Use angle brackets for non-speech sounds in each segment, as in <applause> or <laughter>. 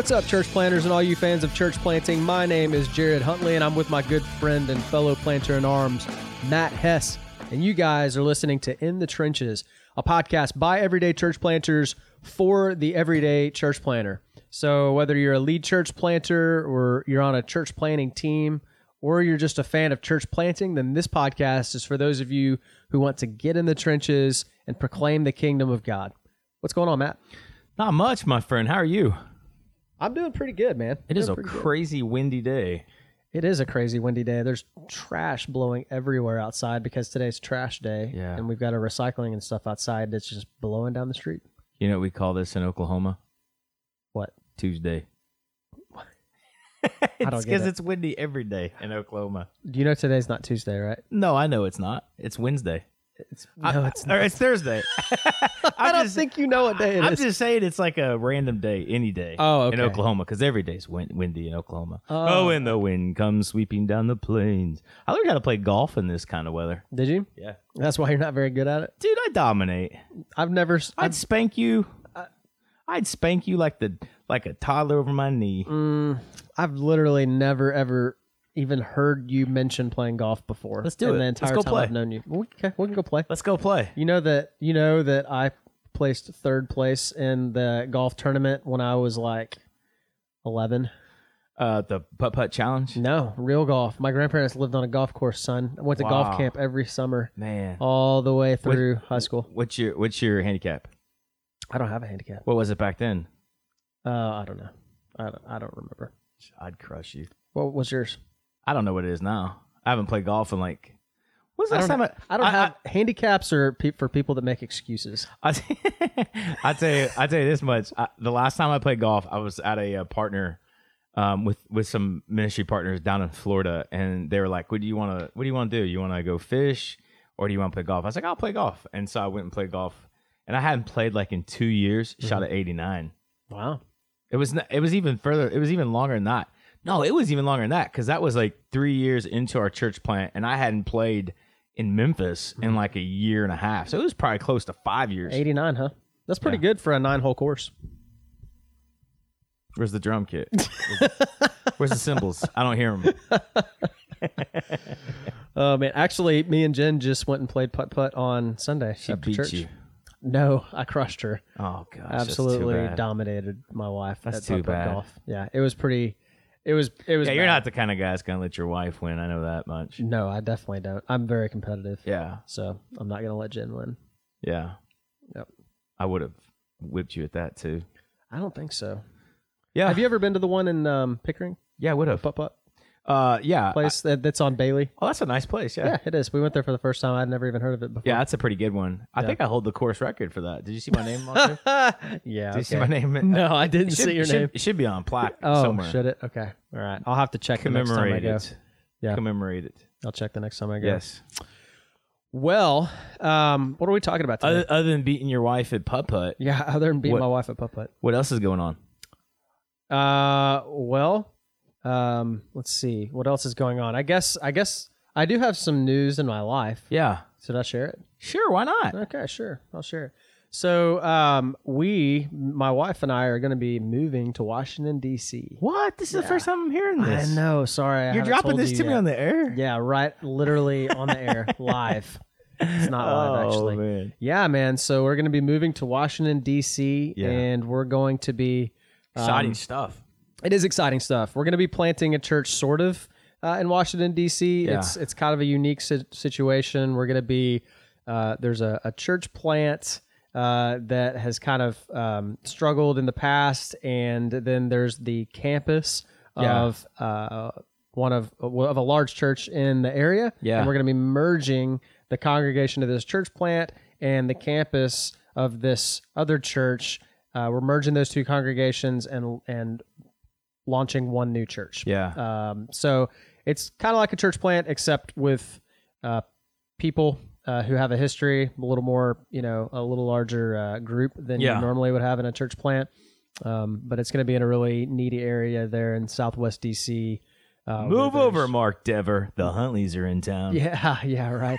What's up, church planters and all you fans of church planting? My name is Jared Huntley, and I'm with my good friend and fellow planter in arms, Matt Hess. And you guys are listening to In the Trenches, a podcast by everyday church planters for the everyday church planter. So, whether you're a lead church planter or you're on a church planting team, or you're just a fan of church planting, then this podcast is for those of you who want to get in the trenches and proclaim the kingdom of God. What's going on, Matt? Not much, my friend. How are you? I'm doing pretty good, man. It is a pretty good. crazy windy day. It is a crazy windy day. There's trash blowing everywhere outside because today's trash day. Yeah. And we've got our recycling and stuff outside that's just blowing down the street. You know what we call this in Oklahoma? What? Tuesday. <laughs> I don't because it. it's windy every day in Oklahoma. Do you know today's not Tuesday, right? No, I know it's not. It's Wednesday. It's, I- no, it's not. it's Thursday. <laughs> I don't just- think you know what day it I'm is. just saying it's like a random day, any day. Oh, okay. In Oklahoma, because every day's win- windy in Oklahoma. Oh. Oh, and the wind comes sweeping down the plains. I learned how to play golf in this kind of weather. Did you? Yeah, That's why you're not very good at it. dude, I dominate. I've never. s- I'd I've, spank you. I'd spank you like the like a toddler over my knee. mm, I've literally never ever even heard you mention playing golf before. Let's do in it. The Let's go time play. I've known you. Okay, we can go play. Let's go play. You know that you know that I placed third place in the golf tournament when I was like eleven. Uh, the putt putt challenge. No, real golf. My grandparents lived on a golf course, son. I went to golf camp every summer, Man, all the way through high school. what's your what's your handicap? I don't have a handicap. What was it back then? Uh, I don't know. I don't, I don't remember. I'd crush you. What was yours? I don't know what it is now. I haven't played golf in like. When's the I last don't. time I, I don't have handicaps or pe- for people that make excuses. I, <laughs> I tell you, I tell you this much. I, the last time I played golf, I was at a, uh partner um, with with some ministry partners down in Florida, and they were like, "What do you want to? What do you want to do? You want to go fish, or do you want to play golf?" I was like, "I'll play golf," and so I went and played golf, and I hadn't played like in two years. Shot at eighty nine. Wow. It was it was even further. It was even longer than that. No, it was even longer than that because that was like three years into our church plant, and I hadn't played in Memphis in mm-hmm. like a year and a half. So it was probably close to five years. Eighty nine, huh? That's pretty Yeah. good for a nine hole course. Where's the drum kit? Where's, <laughs> where's the cymbals? I don't hear them. <laughs> Oh man, actually, me and Jen just went and played putt putt on Sunday. She after beat church. you. No, I crushed her. Oh gosh, Absolutely That's too bad. dominated my wife. That's at too putt-putt bad. Golf. Yeah, it was pretty. It was. It was. Yeah, you're bad. not the kind of guy that's gonna let your wife win. I know that much. No, I definitely don't. I'm very competitive. Yeah, So I'm not gonna let Jen win. yeah. Yep. I would have whipped you at that too. I don't think so. Yeah. Have you ever been to the one in um, Pickering? Yeah, I would have. Putt putt Uh, yeah. place that, that's on Bayly. oh, that's a nice place. Yeah. it is. We went there for the first time. I'd never even heard of it before. Yeah, that's a pretty good one. I Yeah. think I hold the course record for that. Did you see my name on there? <laughs> yeah. Did you see okay. my name? No, I didn't It should, see your it should- name. It should be on plaque <laughs> Oh, somewhere. should it? Okay. All right. I'll have to check the next time I Commemorate go. it. Yeah. Commemorate it. I'll check the next time I go. Yes. Well, um, what are we talking about today? Other, other than beating your wife at putt putt, yeah, other than beating What- my wife at putt putt. what else is going on? Uh, well, um, let's see what else is going on. I guess I guess I do have some news in my life. Yeah. Should I share it? Sure. Why not? Okay, sure. I'll share it. So, um, we, my wife and I, are going to be moving to Washington D.C. What? This is the first time I'm hearing this. I this. know. Sorry, I You're haven't dropping told this you to me yet. on the air? Yeah, right. Literally on the air, <laughs> live. It's not live, actually. Oh, man. Yeah, man. So we're going to be moving to Washington D.C. Yeah. and we're going to be Exciting um, stuff. It is exciting stuff. We're going to be planting a church, sort of, uh, in Washington D.C. Yeah. It's it's kind of a unique si- situation. We're going to be uh, there's a, a church plant uh, that has kind of um, struggled in the past, and then there's the campus Yeah. of uh, one of of a large church in the area. Yeah. and we're going to be merging the congregation of this church plant and the campus of this other church. Uh, we're merging those two congregations and and launching one new church. Yeah. Um, so it's kind of like a church plant, except with uh, people uh, who have a history, a little more, you know, a little larger uh, group than Yeah. you normally would have in a church plant. Um, but it's going to be in a really needy area there in Southwest DC. Uh, Move over, Mark Dever. The Huntleys are in town. Yeah, <laughs> yeah, right.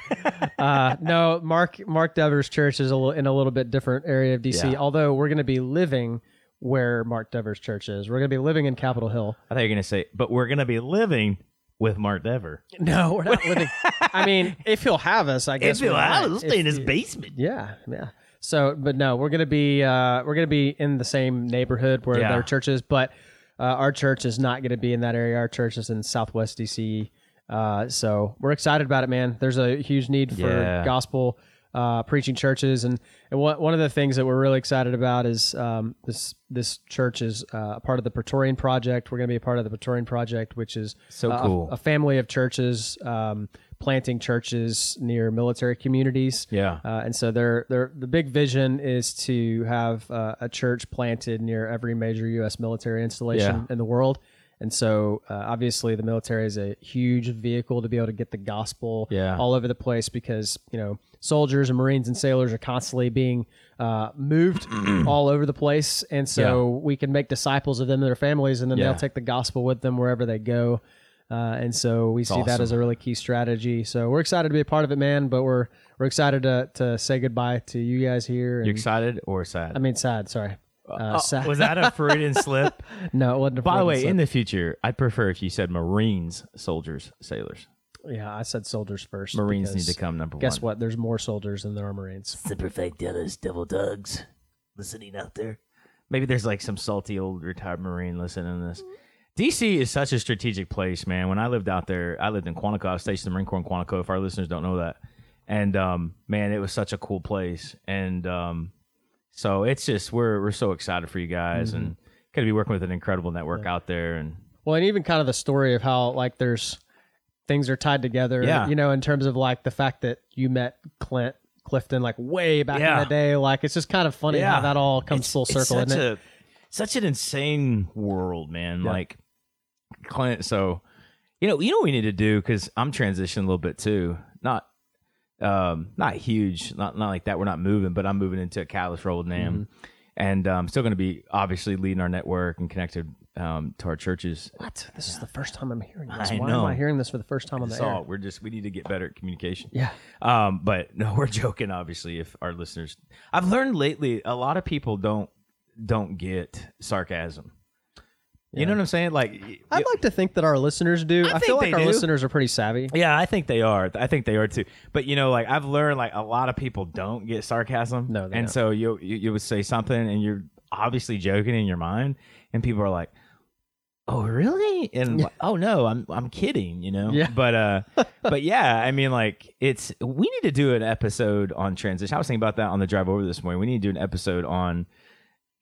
uh, no, Mark Mark Devers Church is a little in a little bit different area of DC. Yeah. Although we're going to be living where Mark Dever's church is. We're going to be living in Capitol Hill. I thought you were gonna say, but we're gonna be living with Mark Dever. <laughs> No, we're not living. I mean, <laughs> if he'll have us, I guess. If he'll have us, we might. If- basement. Yeah, yeah. So, but no, we're gonna be uh, we're gonna be in the same neighborhood where Yeah. their church is, but uh, our church is not gonna be in that area. Our church is in Southwest DC. Uh, so we're excited about it, man. There's a huge need for Yeah. gospel uh, preaching churches, and and what, one of the things that we're really excited about is um, this this church is uh, a part of the Praetorian Project. We're gonna be a part of the Praetorian Project, which is So uh, cool. a, a family of churches um, planting churches near military communities. Yeah. Uh, and so their their the big vision is to have uh, a church planted near every major U.S. military installation Yeah. in the world. And so uh, obviously the military is a huge vehicle to be able to get the gospel Yeah. all over the place because you know soldiers and marines and sailors are constantly being uh, moved <clears throat> all over the place, and so we can make disciples of them and their families, and then Yeah. they'll take the gospel with them wherever they go. Uh, and so we see that as a really key strategy. So we're excited to be a part of it, man. But we're we're excited to to say goodbye to you guys here. And, You excited or sad? I mean, sad. Sorry. Uh, sad. was that a Freudian slip? <laughs> no, it wasn't. a By the way, slip. in the future, I'd prefer if you said Marines, soldiers, sailors. yeah, I said soldiers first. Marines need to come number Guess one. Guess what? There's more soldiers than there are Marines. Semper Fidelis, Devil Dogs, listening out there. Maybe there's like some salty old retired Marine listening to this. DC is such a strategic place, man. When I lived out there, I lived in Quantico. I was stationed in the Marine Corps in Quantico. If our listeners don't know that, and um, man, it was such a cool place. And um, so it's just we're we're so excited for you guys, and mm-hmm. going to be working with an incredible network out there. And Well, and even kind of the story of how like there's things are tied together. Yeah. You know, in terms of like the fact that you met Clint Clifton like way back Yeah. in the day. Like it's just kind of funny how that all comes It's- full it's circle, such isn't it? such an insane world, man. Yeah. Like Clint. So you know, you know, what we need to do because I'm transitioning a little bit too. Not um, not huge, not not like that. We're not moving, but I'm moving into a catalyst role with NAM, Mm-hmm. and um, still going to be obviously leading our network and connected um, to our churches. What? This is the first time I'm hearing this. I Why am. I hearing this for the first time on the air? we're just we need to get better at communication. Yeah. Um, but <laughs> no, we're joking. Obviously, if our listeners, I've learned lately, a lot of people don't don't get sarcasm. You know what I'm saying? Like, I'd like to think that our listeners do. I, think feel like they our do. listeners are pretty savvy. yeah, I think they are. I think they are too. But you know, like I've learned, like a lot of people don't get sarcasm. No, they and don't. so you, you you would say something, and you're obviously joking in your mind, and people are like. Oh really? And like, <laughs> oh no, I'm I'm kidding, you know. Yeah. But uh, <laughs> but yeah, I mean, like it's we need to do an episode on transition. I was thinking about that on the drive over this morning. We need to do an episode on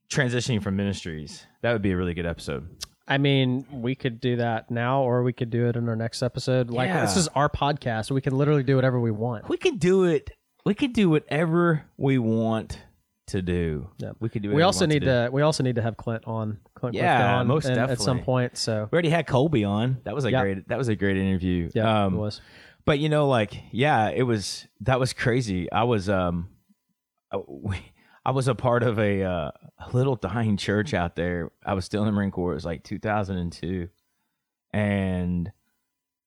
transitioning from ministries. That would be a really good episode. I mean, we could do that now, or we could do it in our next episode. Like Yeah. this is our podcast. We can literally do whatever we want. We could do it. We could do whatever we want to do. Yeah. We could do. We whatever also want need do. to. We also need to have Clint on. Clint Yeah, on most and- at some definitely. point. So We already had Colby on. That was a Yeah. great. That was a great interview. yeah, Um, it was. But you know, like, yeah, it was. That was crazy. I was. Um. I- we- <laughs> I was a part of a, uh, a little dying church out there. I was still in the Marine Corps. It was like 2002, and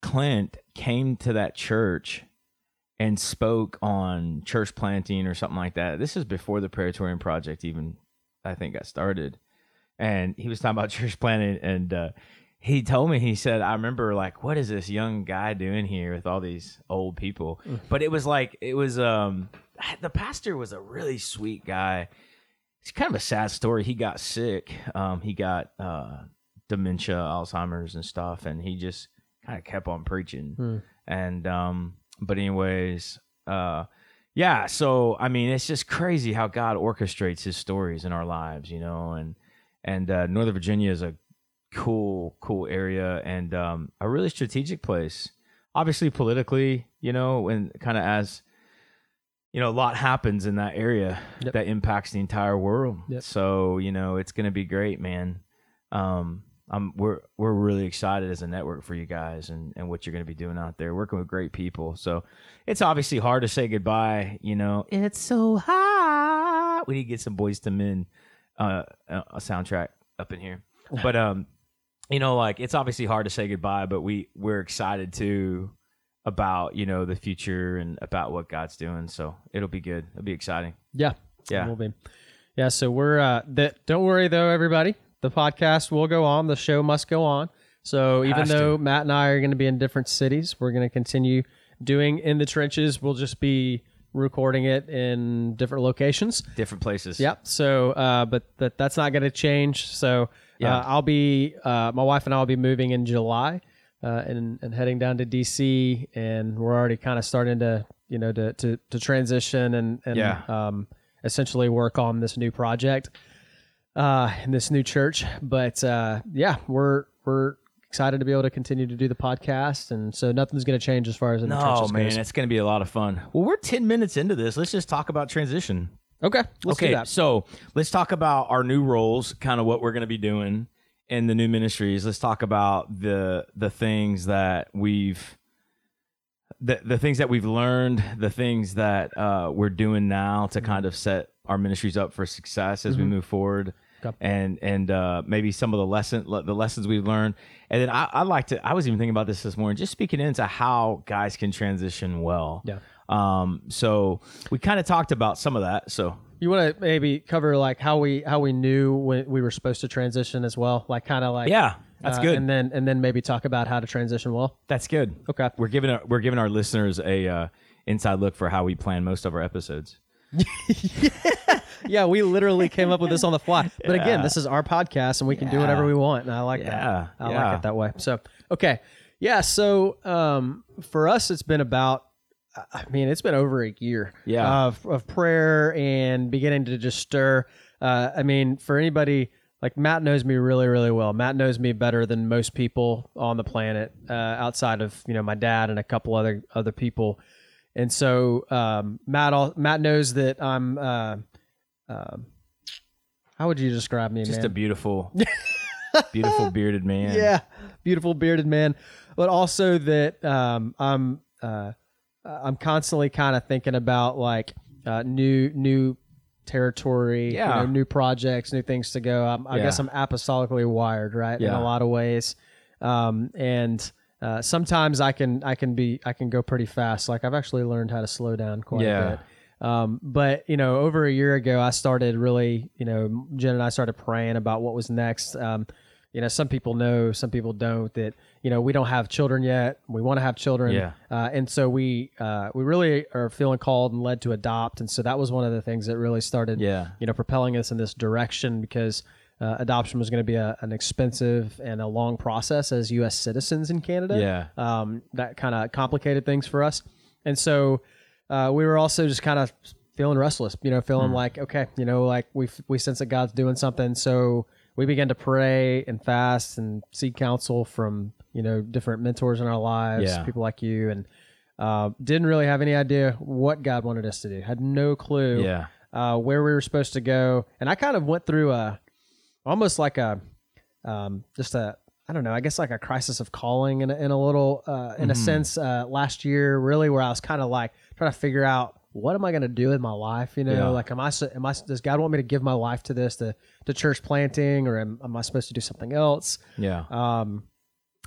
Clint came to that church and spoke on church planting or something like that. This is before the Praetorian Project even, I think, got started. And he was talking about <laughs> church planting, and uh, he told me, he said, I remember, like, what is this young guy doing here with all these old people? But it was like, it was, um, the pastor was a really sweet guy. It's kind of a sad story. He got sick. Um, he got uh, dementia, Alzheimer's, and stuff, and he just kind of kept on preaching. Hmm. And um, but anyways, uh, yeah. So I mean, it's just crazy how God orchestrates His stories in our lives, you know. And and uh, Northern Virginia is a cool, cool area and um, a really strategic place. Obviously, politically, you know, and kind of as you know, a lot happens in that area Yep. that impacts the entire world. Yep. So you know, it's going to be great, man. Um, I'm we're we're really excited as a network for you guys and and what you're going to be doing out there, working with great people. So it's obviously hard to say goodbye. You know, it's so hot. We need to get some Boyz II Men uh, a soundtrack up in here, <laughs> but um, you know, like it's obviously hard to say goodbye, but we we're excited too about you know the future and about what God's doing. So it'll be good. It'll be exciting. Yeah. Yeah. It will be. Yeah, so we're uh that don't worry though, everybody. The podcast will go on. The show must go on. So even Has to. though Matt and I are going to be in different cities, we're going to continue doing in the trenches. We'll just be recording it in different locations. Different places. Yep. So, uh, but that that's not going to change. So, Yeah. uh, I'll be uh, my wife and I will be moving in July, uh, and and heading down to DC, and we're already kind of starting to you know to to, to transition and and Yeah. um, essentially work on this new project, uh, in this new church. But uh, yeah, we're we're excited to be able to continue to do the podcast, and so nothing's going to change as far as the No, man, goes. it's going to be a lot of fun. Well, we're 10 minutes into this. Let's just talk about transition. Okay, let's do okay, that. so let's talk about our new roles, kind of what we're going to be doing in the new ministries. Let's talk about the the things that we've the the things that we've learned, the things that uh, we're doing now to kind of set our ministries up for success as we move forward. Okay. And and uh, maybe some of the lesson the lessons we've learned, and then I, I like to. I was even thinking about this this morning, just speaking into how guys can transition well. Yeah. Um. So we kind of talked about some of that. So You want to maybe cover like how we how we knew when we were supposed to transition as well, like kind of like yeah, that's uh, good. and then and then maybe talk about how to transition well. That's good. Okay. We're giving our, we're giving our listeners a uh, inside look for how we plan most of our episodes. Yeah, <laughs> yeah, we literally came up with this on the fly. <laughs> But again, this is our podcast and we can do whatever we want, and I like Yeah, that. I yeah. like it that way. So okay, yeah. So um, for us, it's been about. I mean, it's been over a year Yeah. of, of prayer and beginning to just stir. Uh, I mean, for anybody like Matt knows me really, really well. Matt knows me better than most people on the planet, uh, outside of you know my dad and a couple other other people. And so um, Matt, all, Matt knows that I'm. Uh, um, how would you describe me, Just man? a beautiful, <laughs> beautiful bearded man. yeah, beautiful bearded man, but also that um, I'm uh, I'm constantly kind of thinking about like uh, new new territory, you Yeah. know, new projects, new things to go. I'm, I Yeah. guess I'm apostolically wired, right? Yeah. In a lot of ways, um, and. Uh, sometimes I can I can be I can go pretty fast. Like I've actually learned how to slow down quite a bit. Um, but you know, over a year ago, I started really, you know, Jen and I started praying about what was next. Um, you know, some people know, some people don't. That you know, we don't have children yet. We want to have children, Yeah. uh, and so we uh, we really are feeling called and led to adopt. And so that was one of the things that really started, Yeah. you know, propelling us in this direction because. Uh, adoption was going to be a, an expensive and a long process as U.S. citizens in Canada Yeah. um, that kind of complicated things for us. And so uh, we were also just kind of feeling restless, you know, feeling Hmm. like, okay, you know, like we we sense that God's doing something. So we began to pray and fast and seek counsel from, you know, different mentors in our lives, Yeah. people like you. And uh, didn't really have any idea what God wanted us to do. Had no clue Yeah. uh, where we were supposed to go. And I kind of went through a almost like a um, just a I don't know, I guess like a crisis of calling in a, in a little uh, in a Mm-hmm. sense uh, last year, really where I was kind of like trying to figure out what am I going to do with my life? You know, Yeah. like am I am I does God want me to give my life to this to to church planting or am, am I supposed to do something else? Yeah. Um,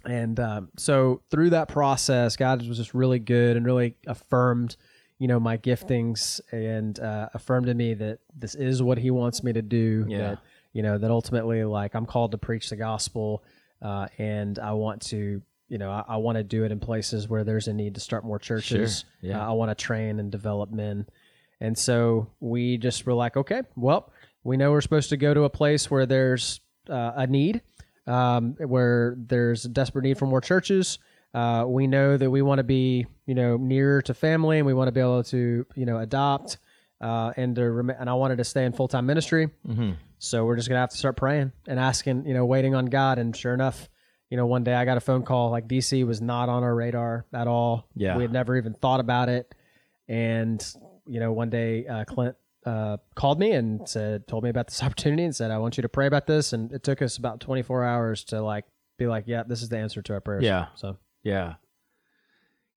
and um, so through that process, God was just really good and really affirmed, you know, my giftings and uh, affirmed to me that this is what He wants me to do. Yeah. That you know that ultimately, like, I'm called to preach the gospel, uh, and I want to. You know, I, I want to do it in places where there's a need to start more churches. Sure. Yeah. Uh, I want to train and develop men. And so we just were like, okay, well, we know we're supposed to go to a place where there's uh, a need, um, where there's a desperate need for more churches. Uh, we know that we want to be, you know, nearer to family, and we want to be able to, you know, adopt, uh, and to rem- and I wanted to stay in full time ministry. Mm-hmm. So we're just gonna have to start praying and asking, you know, waiting on God. And sure enough, you know, one day I got a phone call. Like DC was not on our radar at all. Yeah. we had never even thought about it. And you know, one day uh, Clint uh, called me and said, told me about this <laughs> opportunity and said, I want you to pray about this. And it took us about 24 hours to like be like, yeah, this is the answer to our prayers. Yeah. So Yeah.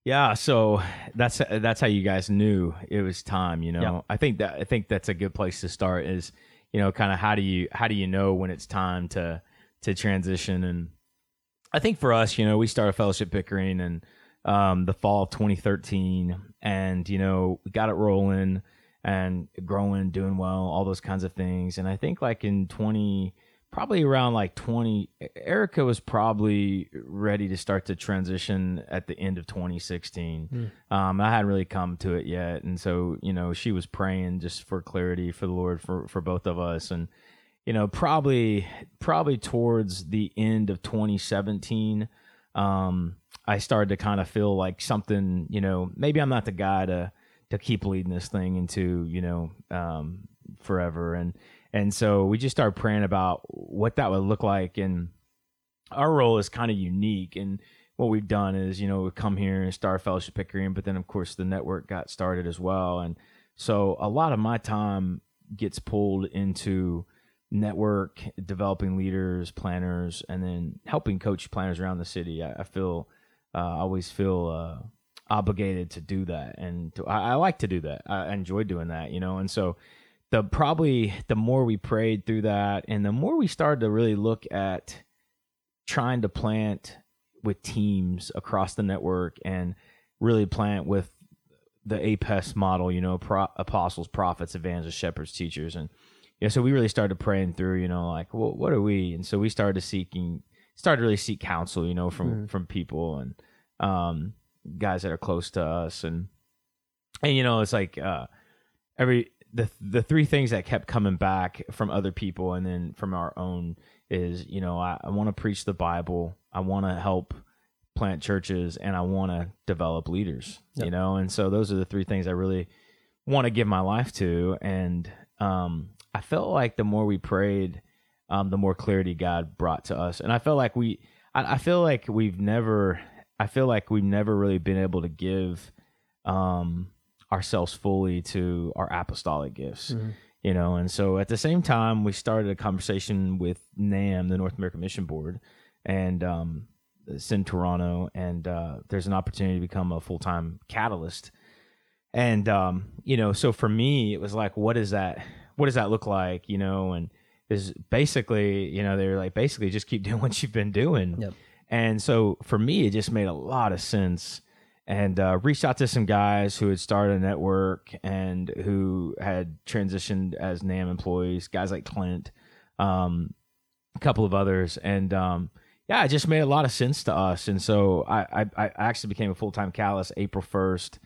Yeah, so that's that's how you guys knew it was time, you know. Yeah. I think that I think that's a good place to start is, you know, kind of how do you how do you know when it's time to to transition and I think for us, you know, we started Fellowship Pickering and um the fall of 2013 and you know, we got it rolling and growing, doing well, all those kinds of things. And I think like in 20, probably around like 20, Erica was probably ready to start to transition at the end of 2016. Mm. Um, I hadn't really come to it yet. And so, you know, she was praying just for clarity for the Lord for, for both of us. And, you know, probably, probably towards the end of 2017, um, I started to kind of feel like something, you know, maybe I'm not the guy to, to keep leading this thing into you know um, forever. And and so we just started praying about what that would look like. And our role is kind of unique and what we've done is you know we come here and start fellowship pickering but then of course the network got started as well. And so a lot of my time gets pulled into network developing leaders planners and then helping coach planners around the city. I, I feel uh, i always feel uh, obligated to do that and to, I, I, like to do that i enjoy doing that you know and so the probably the more we prayed through that and the more we started to really look at trying to plant with teams across the network and really plant with the APES model, you know, pro- apostles, prophets, evangelists, shepherds, teachers. And, yeah, so we really started praying through, you know, like, well, what are we? And so we started to seeking, started to really seek counsel, you know, from, mm. from people and, um, guys that are close to us. And and you know it's like uh every the the three things that kept coming back from other people and then from our own is you know I, I want to preach the Bible. I want to help plant churches and I want to develop leaders yep. you know? And so those are the three things I really want to give my life to. And um I felt like the more we prayed um the more clarity God brought to us. And I felt like we I, I feel like we've never I feel like we've never really been able to give um, ourselves fully to our apostolic gifts. Mm-hmm. You know, and so at the same time, we started a conversation with NAM, the North American Mission Board, and um, it's in Toronto, and uh, there's an opportunity to become a full time catalyst. And um, you know, so for me, it was like, what is that? What does that look like? You know, and is basically, you know, they're like, basically, just keep <laughs> doing what you've been doing. Yep and so for me, it just made a lot of sense. And uh, reached out to some guys who had started a network and who had transitioned as NAM employees, guys like Clint, um, a couple of others. And um, yeah, it just made a lot of sense to us. And so I, I, I actually became a full time catalyst April 1st.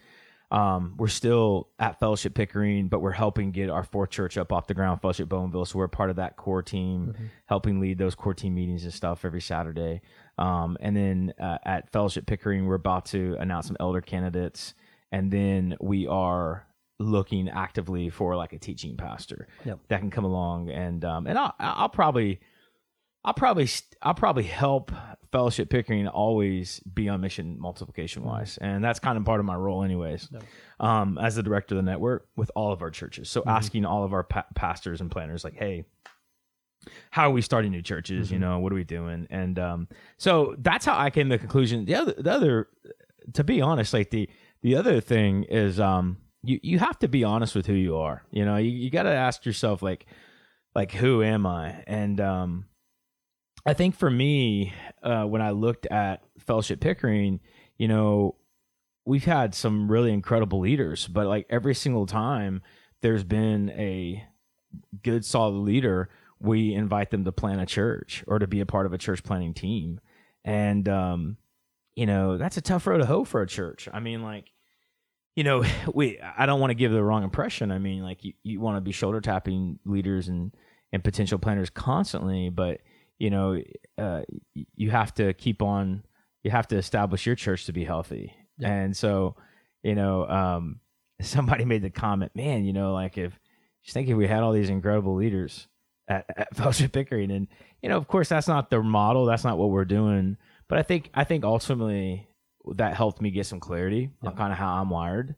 Um, we're still at Fellowship Pickering, but we're helping get our fourth church up off the ground, Fellowship Bowmanville. So we're part of that core team, mm-hmm. helping lead those core team meetings and stuff every Saturday. Um, and then uh, at Fellowship Pickering, we're about to announce some elder candidates, and then we are looking actively for like a teaching pastor yep. that can come along and um, and I'll, I'll probably I'll probably I'll probably help Fellowship Pickering always be on mission multiplication wise, mm-hmm. and that's kind of part of my role, anyways, yep. um, as the director of the network with all of our churches. So mm-hmm. asking all of our pa- pastors and planners, like, hey, how are we starting new churches? Mm-hmm. You know, what are we doing? And um, so that's how I came to the conclusion. The other, the other, to be honest, like the the other thing is, um, you you have to be honest with who you are. You know, you, you got to ask yourself like, like who am I? And um, I think for me, uh, when I looked at Fellowship Pickering, you know, we've had some really incredible leaders, but like every single time, there's been a good solid leader we invite them to plan a church or to be a part of a church planning team. And, um, you know, that's a tough road to hoe for a church. I mean, like, you know, <laughs> we, I don't want to give the wrong impression. I mean, like you, you want to be shoulder tapping leaders and, and potential planners constantly, but you know, uh, you have to keep on, you have to establish your church to be healthy. Yeah. And so, you know, um, <laughs> somebody made the comment, man, you know, like if, just think if we had all these incredible leaders, at, at <laughs> Fellowship Pickering. And you know, of course, that's not the model. That's not what we're doing. But I think I think ultimately that helped me get some clarity yeah. on kind of how I'm wired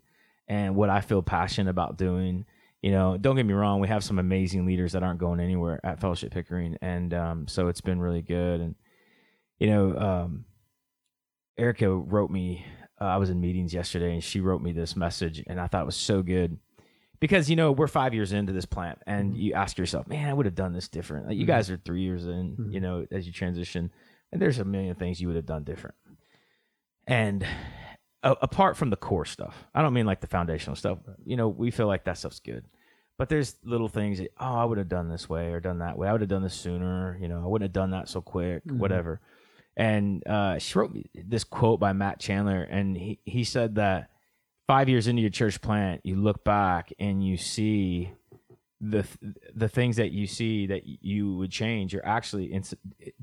and what I feel passionate about doing. You know, don't get me wrong, we have some amazing leaders that aren't going anywhere at Fellowship Pickering, and um, so it's been really good. And you know, um, Erica wrote me. Uh, I was in meetings yesterday, and she wrote me this message, and I thought it was so good because you know we're five years into this plant and mm-hmm. you ask yourself man i would have done this different like, you mm-hmm. guys are three years in mm-hmm. you know as you transition and there's a million things you would have done different and a- apart from the core stuff. I don't mean like the foundational stuff. You know, we feel like that stuff's good. But there's little things that, oh, I would have done this way or done that way. I would have done this sooner. You know, I wouldn't have done that so quick, whatever. And uh, she wrote me this quote by Matt Chandler, and he, he said that five years into your church plant, you look back and you see the the things that you see that you would change are actually ins-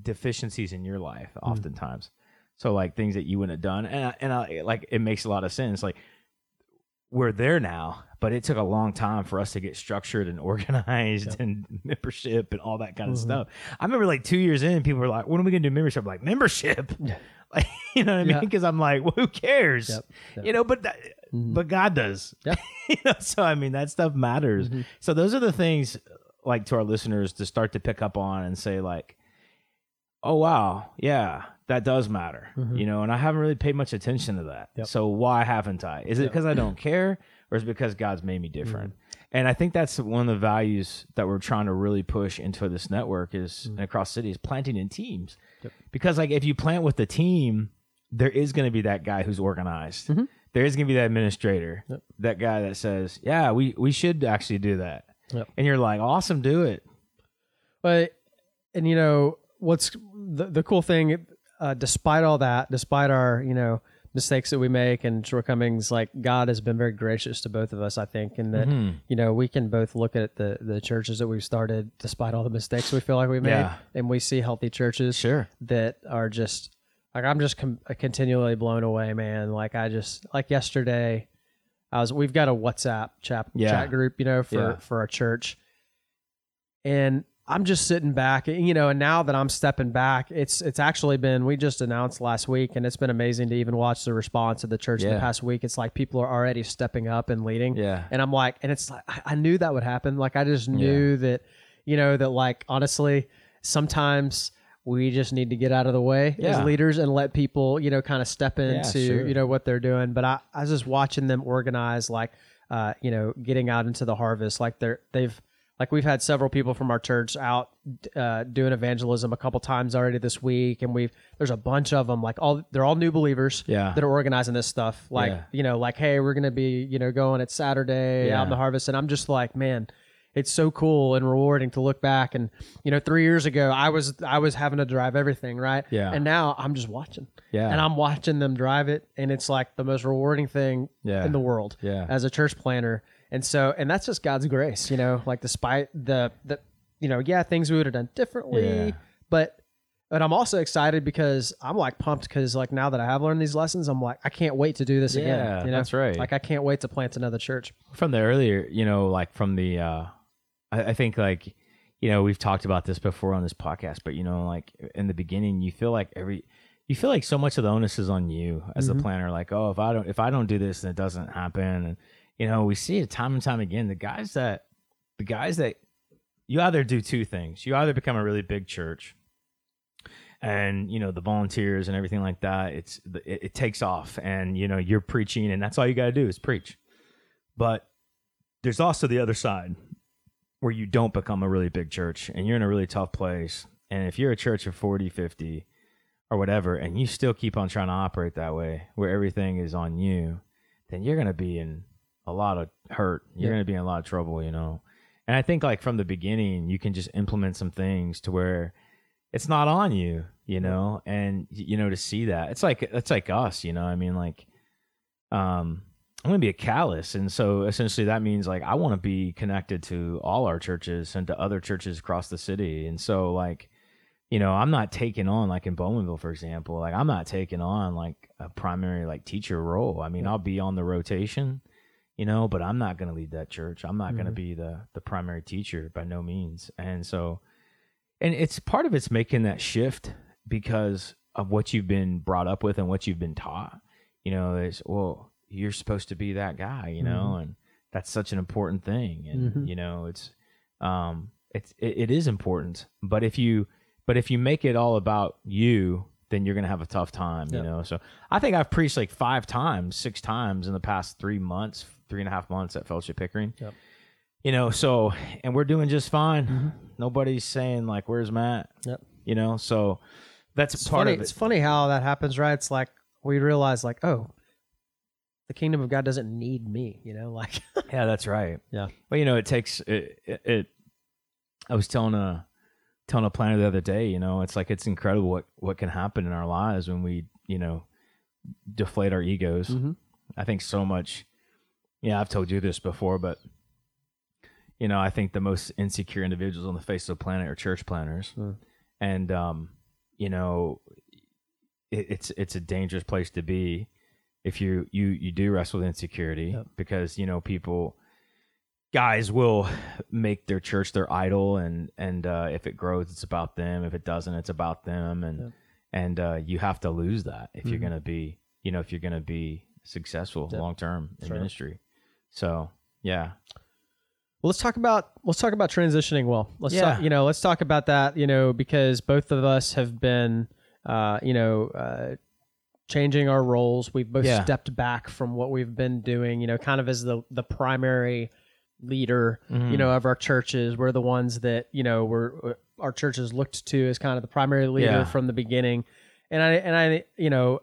deficiencies in your life, hmm. oftentimes. So like things that you wouldn't have done, and I, and uh, I, like it makes a lot of sense. Like we're there now, but it took a long time for us to get structured and <laughs> organized and membership and all that kind of mm-hmm. stuff. I remember like two years in, people were like, "When are we gonna do membership?" I'm like membership, <laughs> like you know what I mean? Because I'm like, well, who cares? Yep. Yep. You know, but that, but God does. Yep. <laughs> you know, so I mean that stuff matters. Mm-hmm. So those are the things like to our listeners to start to pick up on and say like, oh wow, yeah, that does matter. You know, and I haven't really paid much attention to that. Mm-hmm. Yep. So why haven't I? Is it because I don't care, or is it because God's made me different? Mm-hmm. And I think that's one of the values that we're trying to really push into this network is Mm-hmm. and across cities planting in teams. Because like if you plant with the team, there is going to be that guy who's organized. Mm-hmm. There is going to be that administrator, that guy that says, "Yeah, we we should actually do that." Yep. And you're like, "Awesome, do it." But and you know what's the the cool thing, uh, despite all that, despite our you know mistakes that we make and shortcomings, like God has been very gracious to both of us. I think, and that Mm-hmm. you know we can both look at the the churches that we've started, despite all the mistakes we feel like we made, Yeah. and we see healthy churches Sure. that are just like I'm just com- uh, continually blown away, man. Like I just like yesterday, I was we've got a WhatsApp chat Yeah. chat group, you know, for Yeah. for our church, and I'm just sitting back, you know, and now that I'm stepping back, it's it's actually been we just announced last week, and it's been amazing to even watch the response of the church in the past week. It's like people are already stepping up and leading, Yeah. and I'm like, and it's like I I knew that would happen. Like I just knew that, you know, that like honestly, sometimes we just need to get out of the way Yeah. as leaders and let people, you know, kind of step into sure. you know what they're doing. But I, I was just watching them organize, like, uh, you know, getting out into the harvest. Like they're they've like we've had several people from our church out uh, doing evangelism a couple times already this week, and we've there's a bunch of them. Like all they're all new believers Yeah. that are organizing this stuff. Like Yeah. you know, like hey, we're gonna be you know going at Saturday Yeah. out in the harvest, and I'm just like, man, it's so cool and rewarding to look back and you know three years ago i was i was having to drive everything right Yeah. and now i'm just watching Yeah. and i'm watching them drive it and it's like the most rewarding thing Yeah. in the world Yeah. as a church planner and so and that's just god's grace you know like despite the the you know yeah things we would have done differently Yeah. but but i'm also excited because i'm like pumped because like now that i have learned these lessons i'm like i can't wait to do this Yeah, again you know? that's right. like i can't wait to plant another church from the earlier, you know, like from the, uh, I, I think like, you know, we've talked about this before on this podcast, but you know, like in the beginning, you feel like every, you feel like so much of the onus is on you as Mm-hmm. the planner. Like, oh, if I don't, if I don't do this, then it doesn't happen. And you know, we see it time and time again. The guys that, the guys that, you either do two things. You either become a really big church, and you know the volunteers and everything like that. It's it, it takes off, and you know you're preaching, and that's all you got to do is preach. But there's also the other side where you don't become a really big church and you're in a really tough place. And if you're a church of 40, 50 or whatever, and you still keep on trying to operate that way where everything is on you, then you're going to be in a lot of hurt. You're Yeah. going to be in a lot of trouble, you know? And I think like from the beginning, you can just implement some things to where it's not on you, you know, and you know to see that it's like it's like us, you know. I mean, like, um, I'm gonna be a catalyst. and so essentially that means like I want to be connected to all our churches and to other churches across the city, and so like, you know, I'm not taking on like in Bowmanville, for example, like I'm not taking on like a primary like teacher role. I mean, I'll be on the rotation, you know, but I'm not gonna lead that church. I'm not gonna mm-hmm. be the the primary teacher by no means, and so and it's part of it's making that shift because of what you've been brought up with and what you've been taught you know is well you're supposed to be that guy you know and that's such an important thing and Mhm. you know it's um it's it, it is important but if you but if you make it all about you then you're gonna have a tough time Yep. you know so i think i've preached like five times six times in the past three months three and a half months at fellowship pickering Yep. you know so and we're doing just fine Mm-hmm. nobody's saying like where's matt Yep. you know so that's It's part funny. of it It's funny how that happens, right? It's like we realize, like, oh, the kingdom of God doesn't need me, you know, <laughs> like Yeah, that's right. Yeah. Well, you know, it takes it, it, it. I was telling a telling a planner the other day. You know, it's like it's incredible what what can happen in our lives when we you know deflate our egos. Mhm. I think so much. Yeah, I've told you this before, but you know, I think the most insecure individuals on the face of the planet are church planners, Mm. and um, you know, it, it's it's a dangerous place to be if you you you do wrestle with insecurity Yep. because you know people guys will make their church their idol and and uh, if it grows it's about them if it doesn't it's about them and Yep. and uh, you have to lose that if you're Mhm. gonna be you know if you're gonna be successful Yep. long term in right. ministry so yeah Well, let's talk about let's talk about transitioning well. Let's Yeah. talk, you know let's talk about that. You know because both of us have been uh, you know uh, changing our roles. We've both Yeah. stepped back from what we've been doing. You know, kind of as the the primary leader. Mm-hmm. You know of our churches. We're the ones that you know we're our churches looked to as kind of the primary leader Yeah. from the beginning. And I and I you know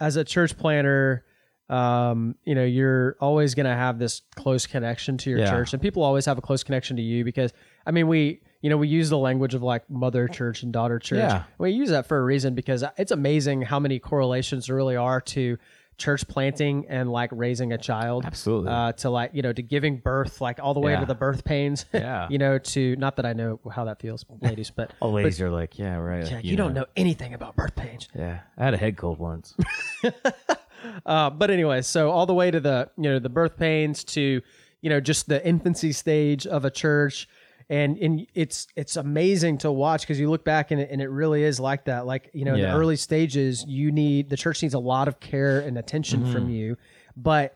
as a church planner um, you know, you're always going to have this close connection to your Yeah. church, and people always have a close connection to you because, I mean, we, you know, we use the language of like mother church and daughter church. Yeah. We use that for a reason because it's amazing how many correlations there really are to church planting and like raising a child. absolutely Uh, to like you know to giving birth like all the way Yeah. to the birth pains <laughs> Yeah. you know to not that i know how that feels ladies but <laughs> all ladies are like yeah right yeah, you, don't know anything about birth pains yeah i had a head cold once <laughs> Uh, but anyway, so all the way to the you know the birth pains to you know just the infancy stage of a church, and and it's it's amazing to watch because you look back and it, and it really is like that. Like you know in Yeah. the early stages, you need the church needs a lot of care and attention Mm-hmm. from you, but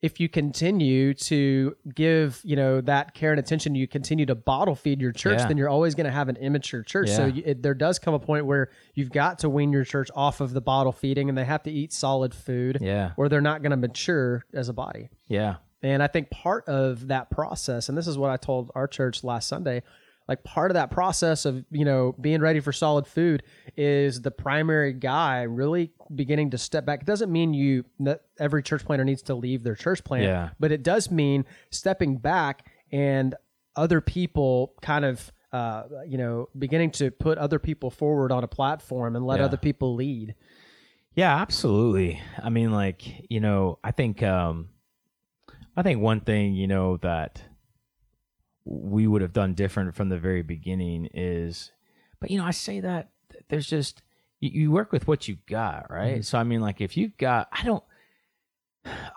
if you continue to give you know that care and attention you continue to bottle feed your church Yeah. then you're always going to have an immature church so Yeah. you, it, there does come a point where you've got to wean your church off of the bottle feeding and they have to eat solid food yeah or they're not going to mature as a body yeah and i think part of that process and this is what i told our church last sunday like part of that process of you know being ready for solid food is the primary guy really beginning to step back it doesn't mean you that every church planter needs to leave their church plant Yeah. but it does mean stepping back and other people kind of uh, you know beginning to put other people forward on a platform and let Yeah. other people lead Yeah, absolutely. I mean, like, you know, I think um I think one thing, you know, that we would have done different from the very beginning is but you know, I say that there's just you, you work with what you got, right? So I mean like if you got I don't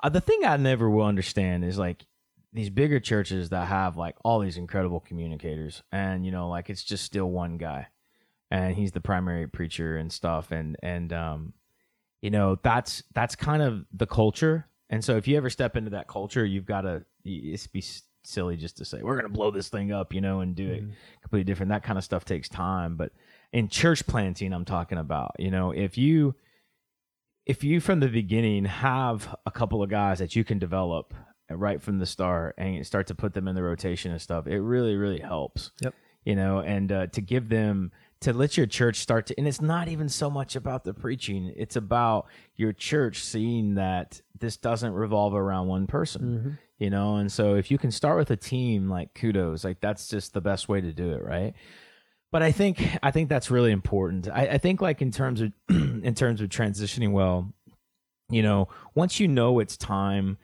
uh, the thing I never will understand is like these bigger churches that have like all these incredible communicators and you know like it's just still one guy and he's the primary preacher and stuff and and um you know that's that's kind of the culture and so if you ever step into that culture you've got to it's be silly just to say we're going to blow this thing up you know and do it completely different that kind of stuff takes time but in church planting i'm talking about you know if you if you from the beginning have a couple of guys that you can develop right from the start and start to put them in the rotation and stuff it really really helps Yep. you know and uh, to give them to let your church start to and it's not even so much about the preaching it's about your church seeing that this doesn't revolve around one person mm-hmm. you know? And so if you can start with a team like kudos like that's just the best way to do it right? But i think i think that's really important. I, I think like in terms of <clears throat> in terms of transitioning well you know once you know it's time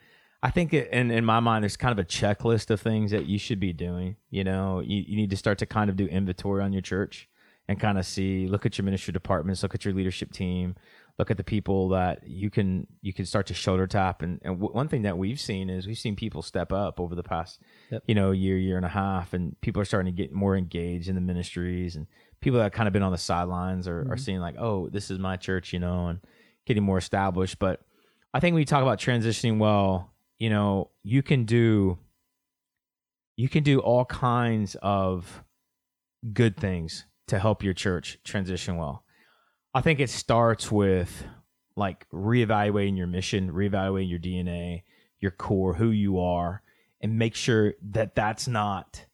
i think in, in my mind there's kind of a checklist of things that you should be doing you know? You, you need to start to kind of do inventory on your church and kind of see look at your ministry departments look at your leadership team look at the people that you can you can start to shoulder tap. And, and w- one thing that we've seen is we've seen people step up over the past Yep. you know year year and a half and people are starting to get more engaged in the ministries and people that kind of been on the sidelines are, are mm-hmm. seeing like oh this is my church you know and getting more established. But i think when you talk about transitioning well you know you can do you can do all kinds of good things to help your church transition well I think it starts with like reevaluating your mission, reevaluating your DNA, your core, who you are, and make sure that that's not,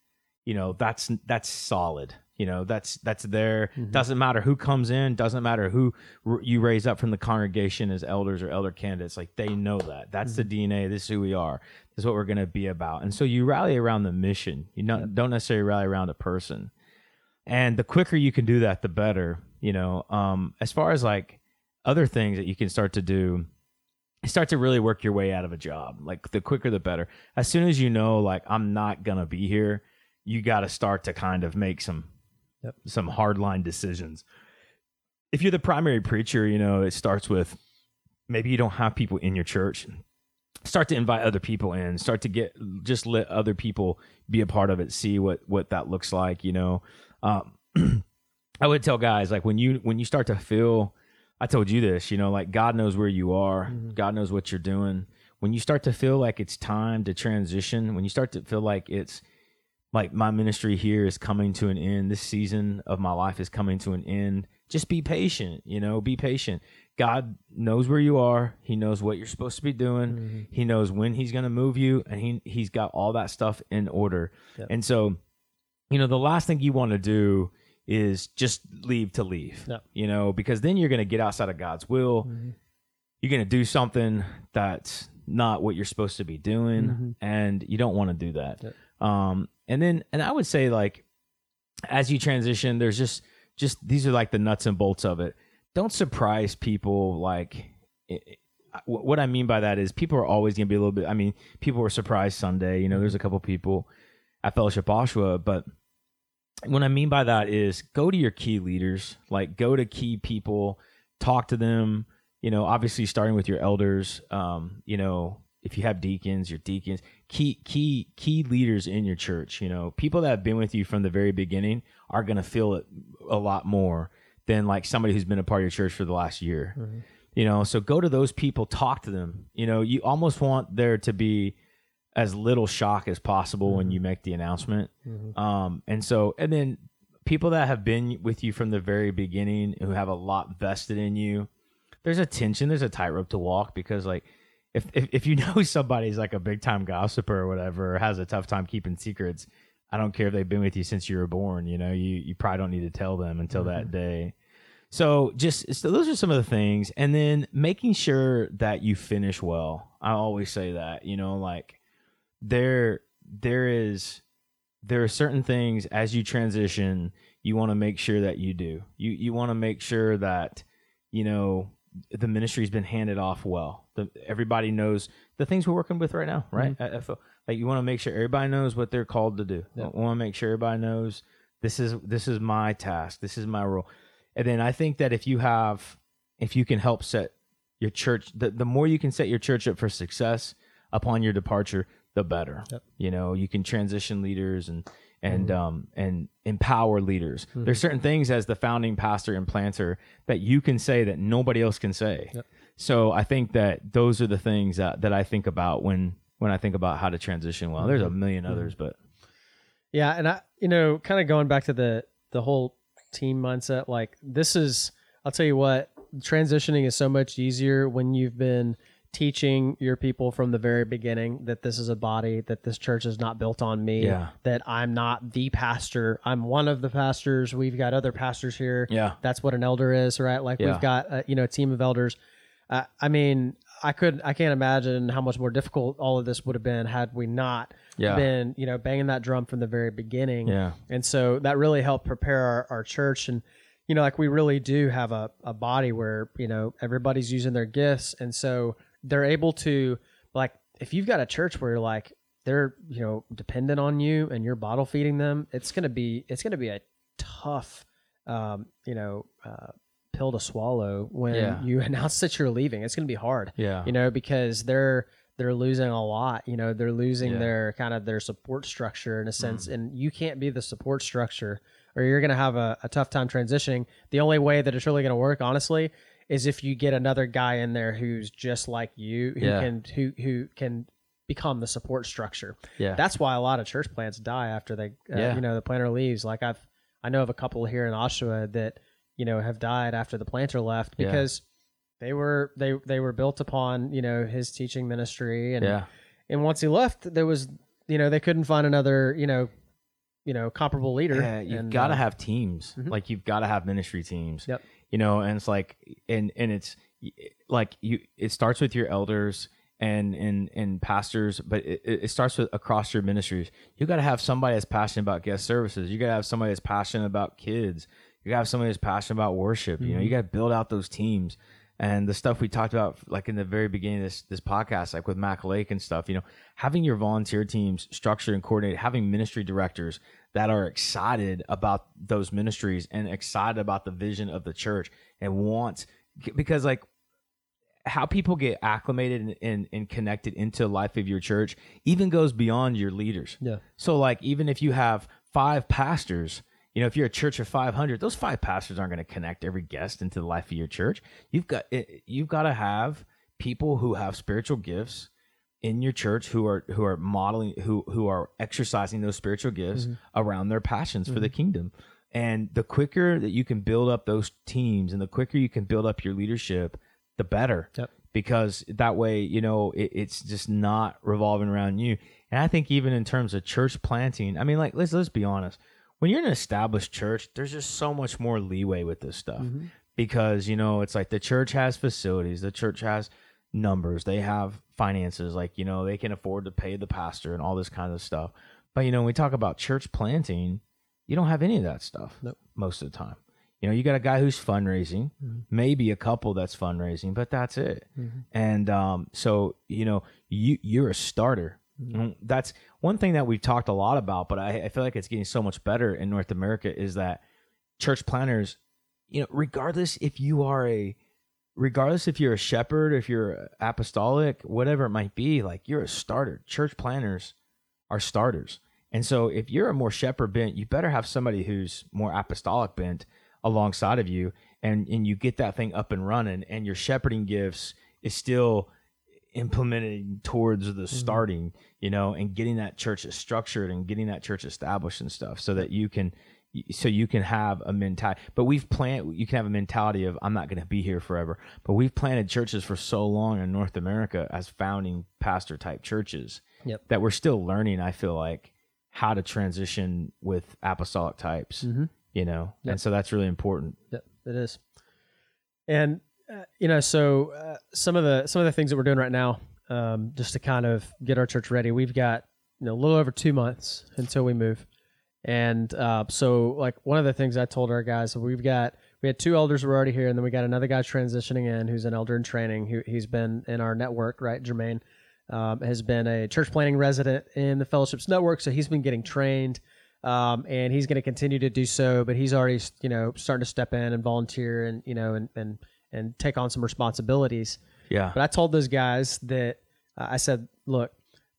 you know, that's that's solid. You know, that's that's there. Mm-hmm. Doesn't matter who comes in. Doesn't matter who r- you raise up from the congregation as elders or elder candidates. Like they know that. That's the mm-hmm. DNA. This is who we are. This is what we're going to be about. And so you rally around the mission. You don't necessarily rally around a person. And the quicker you can do that, the better. You know, um, as far as like other things that you can start to do, start to really work your way out of a job. Like the quicker, the better. As soon as you know, like I'm not gonna be here, you got to start to kind of make some Yep. some hardline decisions. If you're the primary preacher, you know it starts with maybe you don't have people in your church. Start to invite other people in. Start to get just let other people be a part of it. See what what that looks like. You know, um, <clears throat> I would tell guys like when you when you start to feel I told you this, you know, like God knows where you are, God knows what you're doing. When you start to feel like it's time to transition, when you start to feel like it's like my ministry here is coming to an end, this season of my life is coming to an end, just be patient, you know, be patient. God knows where you are. He knows what you're supposed to be doing. He knows when he's going to move you and he he's got all that stuff in order. Yep. And so, you know, the last thing you want to do is just leave to leave. Yep. You know, because then you're going to get outside of God's will. Mm-hmm. You're going to do something that's not what you're supposed to be doing mm-hmm. and you don't want to do that. Yep. Um and then and I would say like as you transition there's just just these are like the nuts and bolts of it. Don't surprise people like it, it- what I mean by that is people are always going to be a little bit I mean people were surprised Sunday, you know, mm-hmm. there's a couple people at Fellowship Oshawa, but what I mean by that is go to your key leaders, like go to key people, talk to them. You know, obviously starting with your elders. Um, you know, if you have deacons, your deacons, key key key leaders in your church. You know, people that have been with you from the very beginning are going to feel it a lot more than like somebody who's been a part of your church for the last year. You know, so go to those people, talk to them. You know, you almost want there to be as little shock as possible when you mm-hmm. make the announcement. Mm-hmm. Um, and so, and then people that have been with you from the very beginning who have a lot vested in you, there's a tension, there's a tightrope to walk because, like, if, if, if you <laughs> know somebody's like a big time gossiper or whatever, or has a tough time keeping secrets, I don't care if they've been with you since you were born, you know, you, you probably don't need to tell them until that mm-hmm. day. So just so those are some of the things, and then making sure that you finish well. I always say that, you know, like there there is there are certain things as you transition you want to make sure that you do. You you want to make sure that you know the ministry's been handed off well. The, everybody knows the things we're working with right now, right? Mm-hmm. FO. Like you want to make sure everybody knows what they're called to do. Yeah. I want to make sure everybody knows this is this is my task. This is my role. And then I think that if you have if you can help set your church the, the more you can set your church up for success upon your departure, the better. Yep. You know, you can transition leaders and and mm-hmm. um and empower leaders. Mm-hmm. There's certain things as the founding pastor and planter that you can say that nobody else can say. Yep. So I think that those are the things that, that I think about when when I think about how to transition well. There's a mm-hmm. 1000000 others, but Yeah, and I, you know, kind of going back to the the whole team mindset, like this is, I'll tell you what, transitioning is so much easier when you've been teaching your people from the very beginning that this is a body, that this church is not built on me, Yeah. that I'm not the pastor, I'm one of the pastors. We've got other pastors here. Yeah. that's what an elder is, right? Like Yeah. we've got, a, you know, a team of elders. Uh, I mean, I could, I can't imagine how much more difficult all of this would have been had we not Yeah. been, you know, banging that drum from the very beginning. Yeah. And so that really helped prepare our, our church. And, you know, like we really do have a, a body where, you know, everybody's using their gifts. And so they're able to, like, if you've got a church where you're like, they're, you know, dependent on you and you're bottle feeding them, it's going to be, it's going to be a tough, um, you know, uh, pill to swallow when Yeah. you <laughs> announce that you're leaving. It's going to be hard Yeah. you know, because they're they're losing a lot. You know, they're losing Yeah. Mm. their kind of their support structure in a sense, and you can't be the support structure, or you're going to have a, a tough time transitioning. The only way that it's really going to work, honestly, is if you get another guy in there who's just like you, who Yeah. can who who can become the support structure. Yeah. That's why a lot of church plants die after they, uh, Yeah. you know, the planter leaves. Like I've, I know of a couple here in Oshawa that, you know, have died after the planter left Yeah. because they were they they were built upon you know his teaching ministry and yeah. and once he left there was you know they couldn't find another you know you know comparable leader. Yeah, you've got to uh, have teams. Mhm. Like you've got to have ministry teams. Yep. You know, and it's like, and and it's like you. It starts with your elders and and and pastors, but it, it starts with across your ministries. You got to have somebody that's passionate about guest services. You got to have somebody that's passionate about kids. You got to have somebody that's passionate about worship. You know, Mm-hmm. you got to build out those teams. And the stuff we talked about, like in the very beginning of this this podcast, like with Mac Lake and stuff, you know, having your volunteer teams structured and coordinated, having ministry directors that are excited about those ministries and excited about the vision of the church and want because like how people get acclimated and, and, and connected into life of your church even goes beyond your leaders. Yeah. So like even if you have five pastors, you know, if you're a church of 500, those five pastors aren't going to connect every guest into the life of your church. You've got it, you've got to have people who have spiritual gifts in your church who are who are modeling who who are exercising those spiritual gifts mm-hmm. around their passions for the mm-hmm. kingdom. And the quicker that you can build up those teams and the quicker you can build up your leadership, the better Yep. because that way you know it, it's just not revolving around you and i think even in terms of church planting i mean like let's let's be honest when you're in an established church there's just so much more leeway with this stuff because you know it's like the church has facilities the church has numbers they have finances like you know they can afford to pay the pastor and all this kind of stuff. But you know when we talk about church planting you don't have any of that stuff Nope. most of the time. You know you got a guy who's fundraising maybe a couple that's fundraising but that's it. And um, so you know you you're a starter. Mm, that's one thing that we've talked a lot about but I, I feel like it's getting so much better in north america is that church planters you know regardless if you are a regardless if you're a shepherd if you're apostolic whatever it might be like you're a starter. Church planters are starters. And so if you're a more shepherd bent you better have somebody who's more apostolic bent alongside of you and and you get that thing up and running and your shepherding gifts is still implementing towards the starting you know and getting that church structured and getting that church established and stuff so that you can so you can have a mentality but we've planted you can have a mentality of i'm not going to be here forever but we've planted churches for so long in north america as founding pastor type churches Yep. that we're still learning i feel like how to transition with apostolic types Mhm. you know Yep. and so that's really important Yep, it is. And you know, so uh, some of the some of the things that we're doing right now, um, just to kind of get our church ready, we've got you know a little over two months until we move, and uh, so like one of the things I told our guys, we've got we had two elders who were already here, and then we got another guy transitioning in who's an elder in training. Who he's been in our network, right? Jermaine um, has been a church planting resident in the Fellowships Network, so he's been getting trained um, and he's going to continue to do so. But he's already, you know, starting to step in and volunteer, and you know, and and and take on some responsibilities. yeah But I told those guys that uh, I said, look,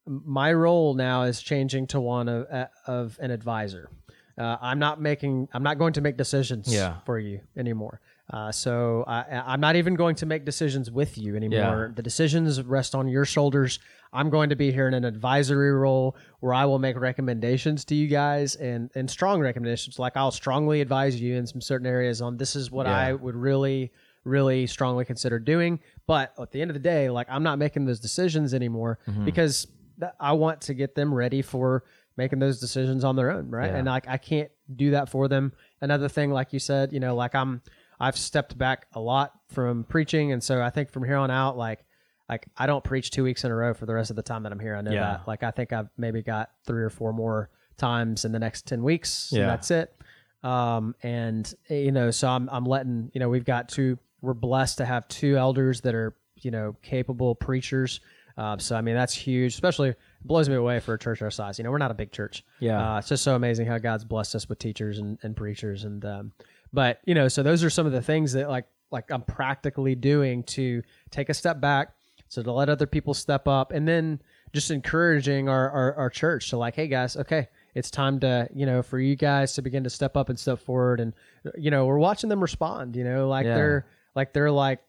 my role now is changing to one of uh, of an advisor. Uh, I'm not making, I'm not going to make decisions Yeah. for you anymore. Uh, so I, I'm not even going to make decisions with you anymore. The decisions rest on your shoulders. I'm going to be here in an advisory role where I will make recommendations to you guys and and strong recommendations. Like I'll strongly advise you in some certain areas on this is what Yeah. I would really really strongly consider doing. But at the end of the day, like I'm not making those decisions anymore Mm-hmm. because th- I want to get them ready for making those decisions on their own, right? Yeah. And like I can't do that for them. Another thing, like you said, you know, like I'm I've stepped back a lot from preaching, and so I think from here on out, like like I don't preach two weeks in a row for the rest of the time that I'm here. I know Yeah. that. Like I think I've maybe got three or four more times in the next ten weeks. and Yeah. that's it. Um, and eh, you know, so I'm I'm letting you know we've got two. We're blessed to have two elders that are you know capable preachers. Uh, so I mean that's huge. Especially it blows me away for a church our size. You know, we're not a big church. Yeah. uh, it's just so amazing how God's blessed us with teachers and, and preachers. And um, but you know, so those are some of the things that like like I'm practically doing to take a step back, so to let other people step up, and then just encouraging our, our, our church to like, hey guys, okay, it's time to you know for you guys to begin to step up and step forward, and you know we're watching them respond. You know, like Yeah. they're like they're like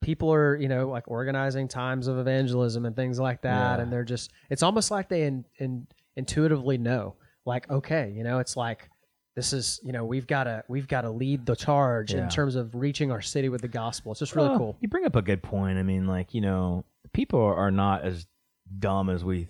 people are you know like organizing times of evangelism and things like that, Yeah. and they're just it's almost like they in, in, intuitively know like okay, you know, it's like this is you know we've got to we've got to lead the charge Yeah. in terms of reaching our city with the gospel. It's just really Well, cool. You bring up a good point. I mean, like you know, people are not as dumb as we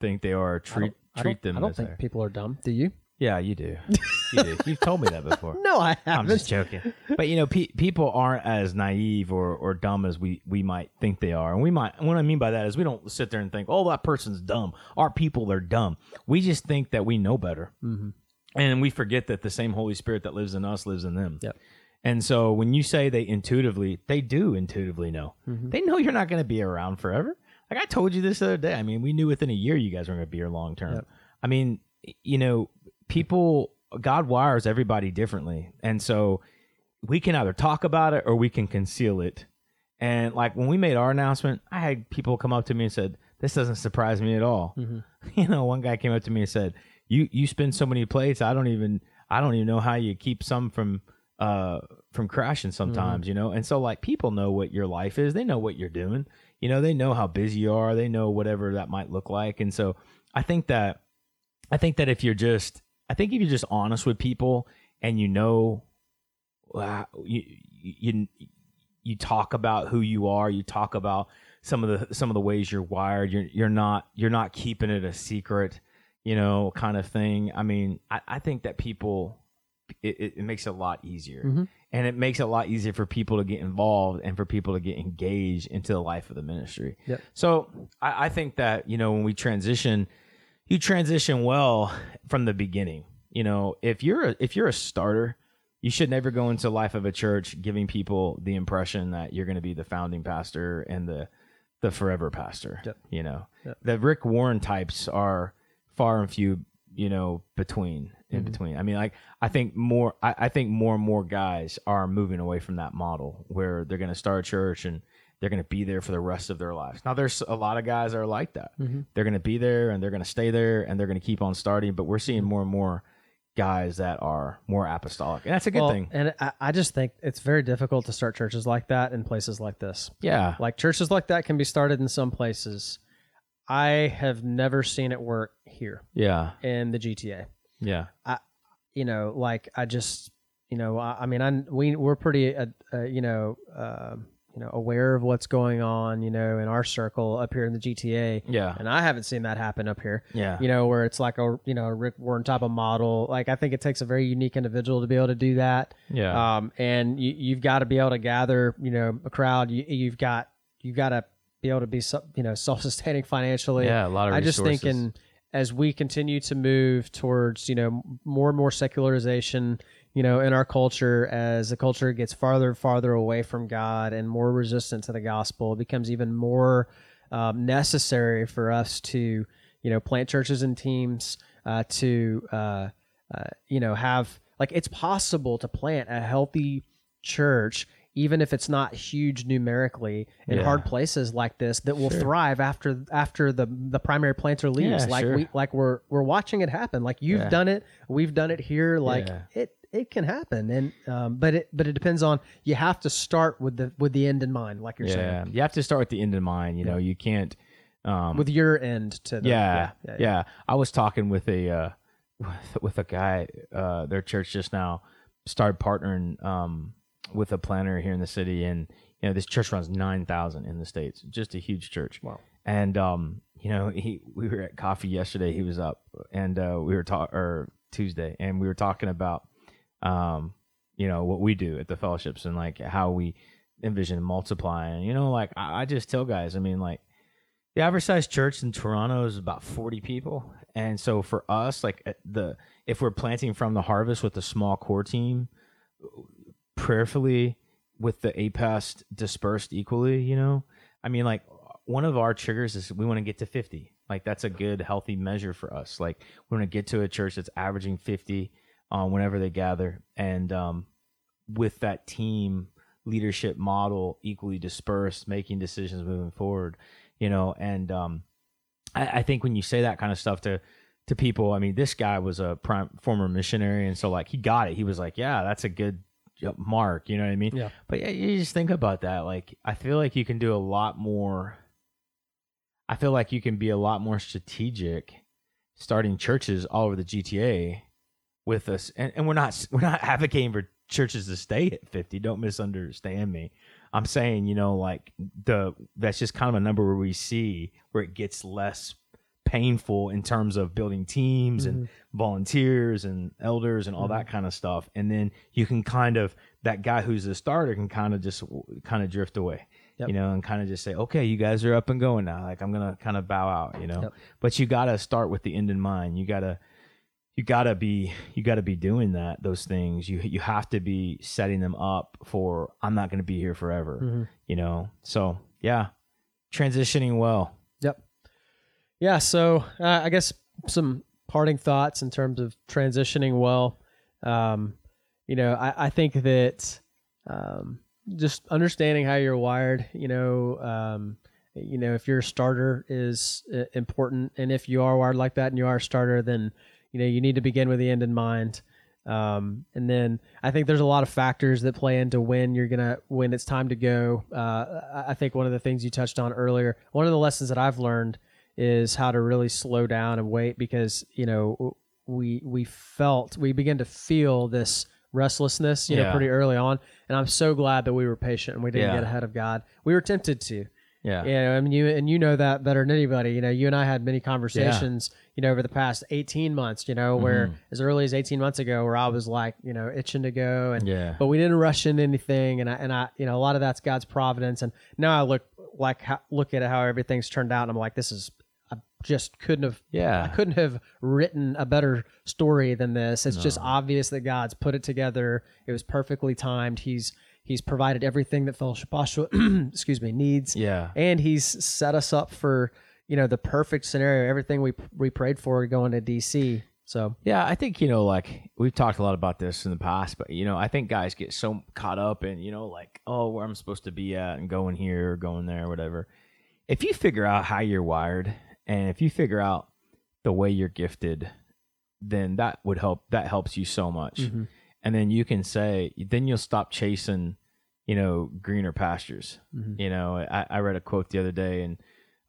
think they are. I Treat don't- I treat don't- them. I don't think people are dumb. Do you? Yeah, you do. <laughs> You. You've told me that before. <laughs> No, I haven't. I'm just joking. But you know, pe- people aren't as naive or, or dumb as we, we might think they are. And we might what I mean by that is we don't sit there and think, "Oh, that person's dumb." Our people are dumb. We just think that we know better. Mm-hmm. And we forget that the same Holy Spirit that lives in us lives in them. Yep. And so when you say they intuitively, they do intuitively know. Mm-hmm. They know you're not going to be around forever. Like I told you this the other day. I mean, we knew within a year you guys were going to be here long term. Yep. I mean, you know, people, God wires everybody differently. And so we can either talk about it or we can conceal it. And like when we made our announcement, I had people come up to me and said, "This doesn't surprise me at all." <laughs> You know, one guy came up to me and said, "You you spin so many plates, I don't even I don't even know how you keep some from uh from crashing sometimes, you know." And so like people know what your life is. They know what you're doing. You know, they know how busy you are. They know whatever that might look like. And so I think that I think that if you're just I think if you're just honest with people and you know uh, you you you talk about who you are, you talk about some of the some of the ways you're wired. You're you're not you're not keeping it a secret, you know, kind of thing. I mean, I, I think that people it, it, it makes it a lot easier. Mhm. And it makes it a lot easier for people to get involved and for people to get engaged into the life of the ministry. Yep. So I, I think that, you know, when we transition, you transition well from the beginning. You know, if you're a, if you're a starter, you should never go into life of a church giving people the impression that you're going to be the founding pastor and the the forever pastor. Yep. You know, Yep. the Rick Warren types are far and few. You know, between in Mhm. between. I mean, like I think more. I, I think more and more guys are moving away from that model where they're going to start a church and they're going to be there for the rest of their lives. Now, there's a lot of guys that are like that Mhm. they're going to be there and they're going to stay there and they're going to keep on starting. But we're seeing more and more guys that are more apostolic, and that's a good Well, thing. And I, I just think it's very difficult to start churches like that in places like this. Yeah, Like churches like that can be started in some places. I have never seen it work here yeah, in the GTA. yeah, I, You know, like I just, you know, I, I mean, I we we're pretty, uh, uh, you know, uh, you know, aware of what's going on, you know, in our circle up here in the GTA, yeah, and I haven't seen that happen up here. yeah, you know, where it's like a you know Rick Warren type of model. Like I think it takes a very unique individual to be able to do that. yeah, Um, and you, you've got to be able to gather, you know, a crowd. You, you've got you've got to be able to be, you know, <laughs> self-sustaining financially. yeah. A lot of I just resources. think in as we continue to move towards, you know, more and more secularization, you know, in our culture, as the culture gets farther and farther away from God and more resistant to the gospel, it becomes even more um, necessary for us to, you know, plant churches and teams uh, to, uh, uh, you know, have like it's possible to plant a healthy church even if it's not huge numerically in Yeah. hard places like this that will Sure. thrive after after the the primary planter leaves Yeah, like sure. we like we're we're watching it happen like you've Yeah. done it we've done it here like it it can happen and um but it but it depends on you have to start with the with the end in mind like you're saying. yeah, you have to start with the end in mind. You know, you can't. Um, with your end to the yeah, yeah, yeah, I was talking with a uh, with, with a guy. Uh, their church just now started partnering um, with a planter here in the city, and you know this church runs nine thousand in the states. Just a huge church. Wow. And um, you know, he we were at coffee yesterday. He was up, and uh, we were talking or Tuesday, and we were talking about um, you know, what we do at the fellowships and like how we envision multiplying. You know, like I, I just tell guys, I mean, like the average size church in Toronto is about 40 people. And so for us, like the if we're planting from the harvest with a small core team, prayerfully with the APEST dispersed equally, you know, I mean, like one of our triggers is we want to get to 50. Like that's a good, healthy measure for us. Like we want to get to a church that's averaging 50 um, whenever they gather, and um, with that team leadership model equally dispersed, making decisions moving forward, you know. And um, I, I think when you say that kind of stuff to to people, I mean, this guy was a prime, former missionary, and so like he got it. He was like, "Yeah, that's a good mark," you know what I mean? Yeah. But yeah, you just think about that. Like, I feel like you can do a lot more. I feel like you can be a lot more strategic starting churches all over the GTA with us. And, and we're not we're not <laughs> advocating for churches to stay at 50. Don't misunderstand me. I'm saying, you know, like the that's just kind of a number where we see where it gets less painful in terms of building teams and Mm-hmm. volunteers and elders and all that kind of stuff. And then you can kind of that guy who's the starter can kind of just kind of drift away. Yep. You know, and kind of just say, okay, you guys are up and going now. Like I'm gonna kind of bow out, you know. Yep. But you gotta start with the end in mind. You gotta you gotta be you gotta be doing that those things you you have to be setting them up for i'm not gonna be here forever Mhm. you know so yeah transitioning well Yep. Yeah. So uh, I guess some parting thoughts in terms of transitioning well. Um, you know, I, I think that um, just understanding how you're wired. You know, um, you know if your starter is uh, important, and if you are wired like that, and you are a starter, then you know you need to begin with the end in mind. Um, and then I think there's a lot of factors that play into when you're gonna when it's time to go. Uh, I- think one of the things you touched on earlier, one of the lessons that I've learned is how to really slow down and wait because you know we we felt we began to feel this restlessness you know pretty early on and i'm so glad that we were patient and we didn't Yeah. get ahead of god we were tempted to yeah yeah, I mean, you and you know that better than anybody. You know, you and I had many conversations, you know, over the past eighteen months. You know, where Mm-hmm. as early as eighteen months ago, where I was like, you know, itching to go, and Yeah. but we didn't rush into anything, and I and I, you know, a lot of that's God's providence, and now I look like how, look at how everything's turned out, and I'm like, this is, I just couldn't have, yeah, I couldn't have written a better story than this. It's just obvious that God's put it together. It was perfectly timed. He's He's provided everything that Fellowship Oshawa, <clears throat> excuse me, needs yeah and he's set us up for you know the perfect scenario everything we we prayed for going to dc so Yeah, I think you know, like we've talked a lot about this in the past, but you know, I think guys get so caught up in you know, like oh, where I'm supposed to be at and going here or going there, or whatever. If you figure out how you're wired, and if you figure out the way you're gifted, then that would help. That helps you so much, Mm-hmm. And then you can say, then you'll stop chasing, you know, greener pastures. Mm-hmm. You know, I, I read a quote the other day, and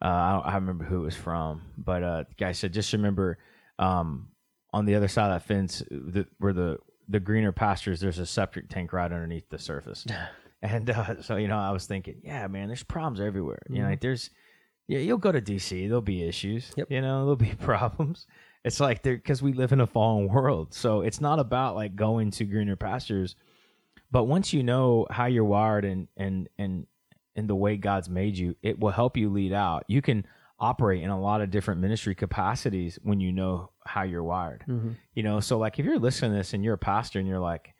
uh, I don't I remember who it was from, but uh, the guy said, just remember, um, on the other side of that fence, the, where the the greener pastures, there's a septic tank right underneath the surface. <laughs> and uh, <laughs> so, you know, I was thinking, yeah, man, there's problems everywhere. You know, like there's, yeah, you'll go to DC, there'll be issues. Yep. You know, there'll be <laughs> problems. It's like there because we live in a fallen world, so it's not about like going to greener pastures. But once you know how you're wired and and and and the way God's made you, it will help you lead out. You can operate in a lot of different ministry capacities when you know how you're wired. Mm-hmm. You know, so like if you're listening to this and you're a pastor and you're like,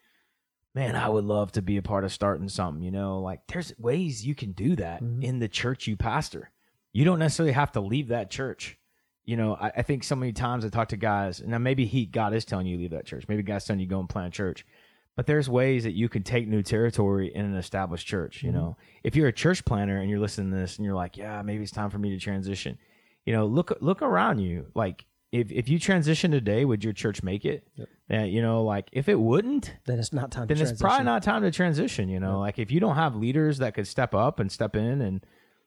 man, I would love to be a part of starting something, you know, like there's ways you can do that mm-hmm. in the church you pastor. You don't necessarily have to leave that church. You know, I, I think so many times I talk to guys, and now maybe he God is telling you to leave that church. Maybe God's telling you to go and plant a church. But there's ways that you can take new territory in an established church. You mm-hmm. know, if you're a church planter and you're listening to this and you're like, yeah, maybe it's time for me to transition. You know, look look around you. Like if if you transition today, would your church make it? Yeah, you know, like if it wouldn't, then it's not time to then it's probably not time to transition. You know, like if you don't have leaders that could step up and step in and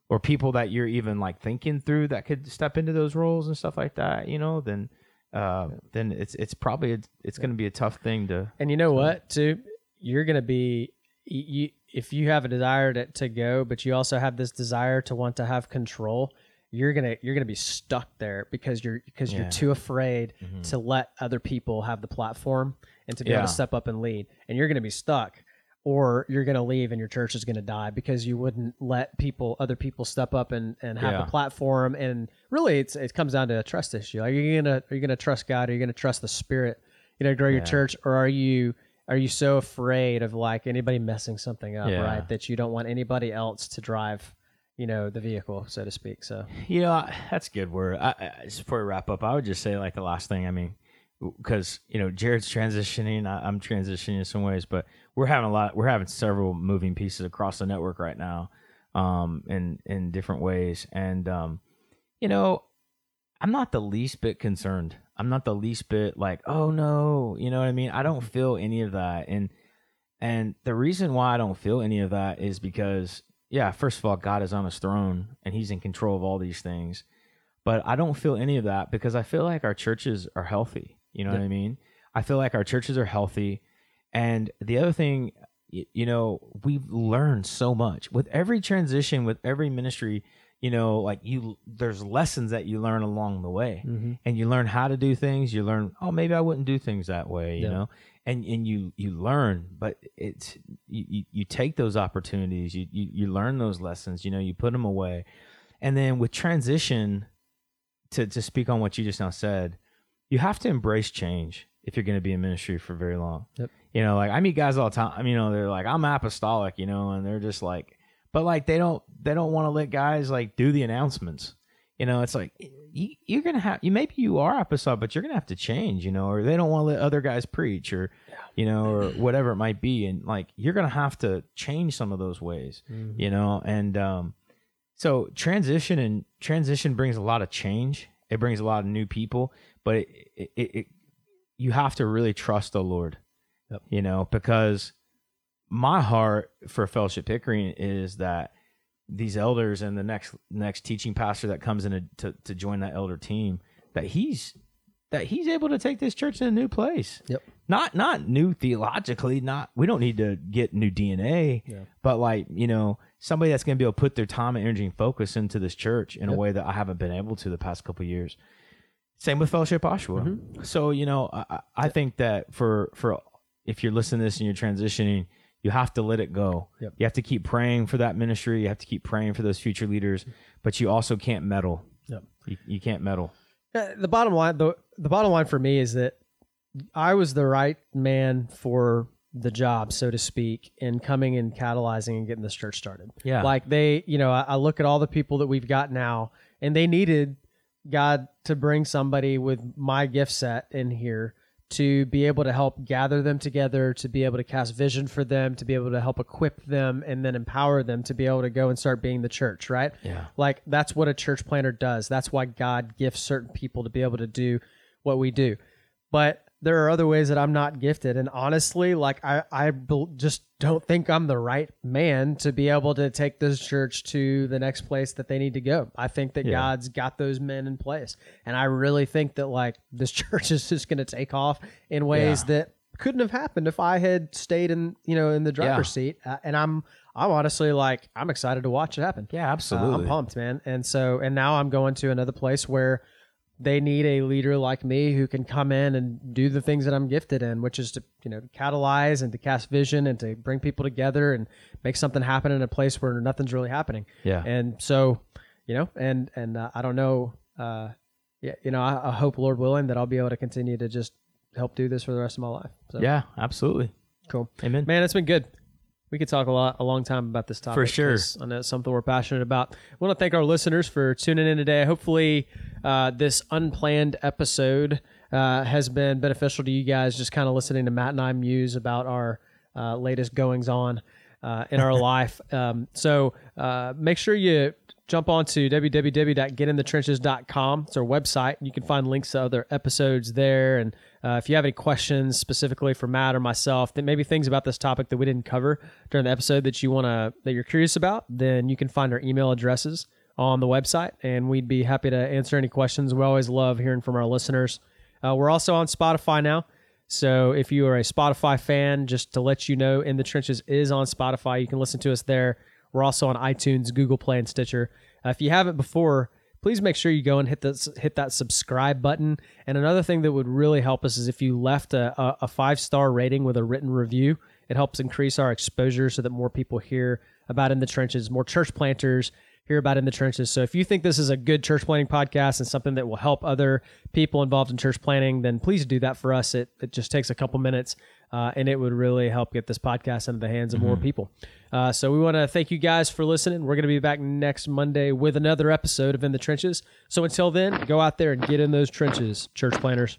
or people that you're even like thinking through that could step into those roles and stuff like that, you know, then uh, then it's it's probably it's, it's going to be a tough thing to. and you know what too? You're gonna be you, if you have a desire to, to go but you also have this desire to want to have control you're gonna you're gonna be stuck there because you're because Yeah. you're too afraid to let other people have the platform and to be able to step up and lead and you're gonna be stuck or you're gonna leave and your church is gonna die because you wouldn't let people other people step up and, and have Yeah. a platform and really it's it comes down to a trust issue are you gonna are you gonna trust god are you gonna trust the spirit you know grow your church or are you are you so afraid of like anybody messing something up Yeah. right that you don't want anybody else to drive you know the vehicle so to speak so You know, that's a good word. I, I, just before we wrap up, I would just say like the last thing. I mean, because you know Jared's transitioning, I, I'm transitioning in some ways, but we're having a lot. We're having several moving pieces across the network right now, um, in in different ways, and um, you know, I'm not the least bit concerned. I'm not the least bit like, oh no, you know what I mean? I don't feel any of that, and and the reason why I don't feel any of that is because, yeah, first of all, God is on his throne and he's in control of all these things. But I don't feel any of that because I feel like our churches are healthy. You know what I mean? I feel like our churches are healthy. And the other thing, you know, we've learned so much with every transition, with every ministry, you know, like you there's lessons that you learn along the way. Mm-hmm. And you learn how to do things, you learn, oh, maybe I wouldn't do things that way, you Yeah. know. And and you you learn, but it's you, you, you take those opportunities, you, you you learn those lessons, you know, you put them away. And then with transition to to speak on what you just now said, you have to embrace change if you're going to be in ministry for very long. Yep. You know, like I meet guys all the time. You know, they're like, I'm apostolic, you know, and they're just like, but like they don't they don't want to let guys like do the announcements. You know, it's like you, you're gonna have you maybe you are apostolic, but you're gonna have to change. You know, or they don't want to let other guys preach, or you know, or whatever it might be, and like you're gonna have to change some of those ways. Mm-hmm. You know, and um, so transition and transition brings a lot of change. It brings a lot of new people, but it, it, it you have to really trust the Lord. Yep. You know, because my heart for Fellowship Pickering is that these elders and the next next teaching pastor that comes in to, to, to join that elder team that he's that he's able to take this church in a new place. Yep. Not not new theologically, not we don't need to get new DNA, Yeah. but like, you know, somebody that's going to be able to put their time, and energy, and focus into this church in a way that I haven't been able to the past couple of years. Same with Fellowship Oshawa. Mm-hmm. So, you know, I, I- I think that for for if you're listening to this and you're transitioning, you have to let it go. Yep. You have to keep praying for that ministry. You have to keep praying for those future leaders, but you also can't meddle. Yep. You, you can't meddle. Uh, the bottom line the the bottom line for me is that I was the right man for the job, so to speak, in coming and catalyzing and getting this church started. Yeah. Like they, you know, I, I look at all the people that we've got now, and they needed God to bring somebody with my gift set in here to be able to help gather them together, to be able to cast vision for them, to be able to help equip them, and then empower them to be able to go and start being the church, right? Yeah. Like that's what a church planter does. That's why God gifts certain people to be able to do what we do. But there are other ways that I'm not gifted, and honestly, like I, I just don't think I'm the right man to be able to take this church to the next place that they need to go. I think that Yeah. God's got those men in place, and I really think that like this <laughs> church is just going to take off in ways Yeah. that couldn't have happened if I had stayed in you know in the driver's seat. Uh, and I'm I'm honestly like I'm excited to watch it happen. Yeah, Uh, absolutely. I'm pumped, man. And so, and now I'm going to another place where they need a leader like me who can come in and do the things that I'm gifted in, which is to, you know, to catalyze and to cast vision and to bring people together and make something happen in a place where nothing's really happening. Yeah. And so, you know, and, and uh, I don't know, uh, yeah, you know, I, I hope, Lord willing, that I'll be able to continue to just help do this for the rest of my life. So, yeah, absolutely. cool. Amen. Man, it's been good. We could talk a lot, a long time about this topic. sure. 'cause I know it's something we're passionate about. I want to thank our listeners for tuning in today. Hopefully, uh, this unplanned episode uh, has been beneficial to you guys. Just kind of listening to Matt and I muse about our uh, latest goings on uh, in our <laughs> life. Um, so uh, make sure you jump on to www.getinthetrenches.com. It's our website. You can find links to other episodes there. And uh, if you have any questions specifically for Matt or myself, that maybe things about this topic that we didn't cover during the episode that you want to that you're curious about, then you can find our email addresses on the website, and we'd be happy to answer any questions. We always love hearing from our listeners. Uh, we're also on Spotify now. So if you are a Spotify fan, just to let you know, In the Trenches is on Spotify. You can listen to us there. We're also on iTunes, Google Play, and Stitcher. Uh, if you haven't before, please make sure you go and hit that hit that subscribe button. And another thing that would really help us is if you left a, a, a five star rating with a written review. It helps increase our exposure so that more people hear about In the Trenches, more church planters hear about in the trenches. So if you think this is a good church planting podcast and something that will help other people involved in church planting, then please do that for us. It, it just takes a couple minutes uh, and it would really help get this podcast into the hands of more people. Uh, so we want to thank you guys for listening. We're going to be back next Monday with another episode of In the Trenches. So until then, go out there and get in those trenches, church planters.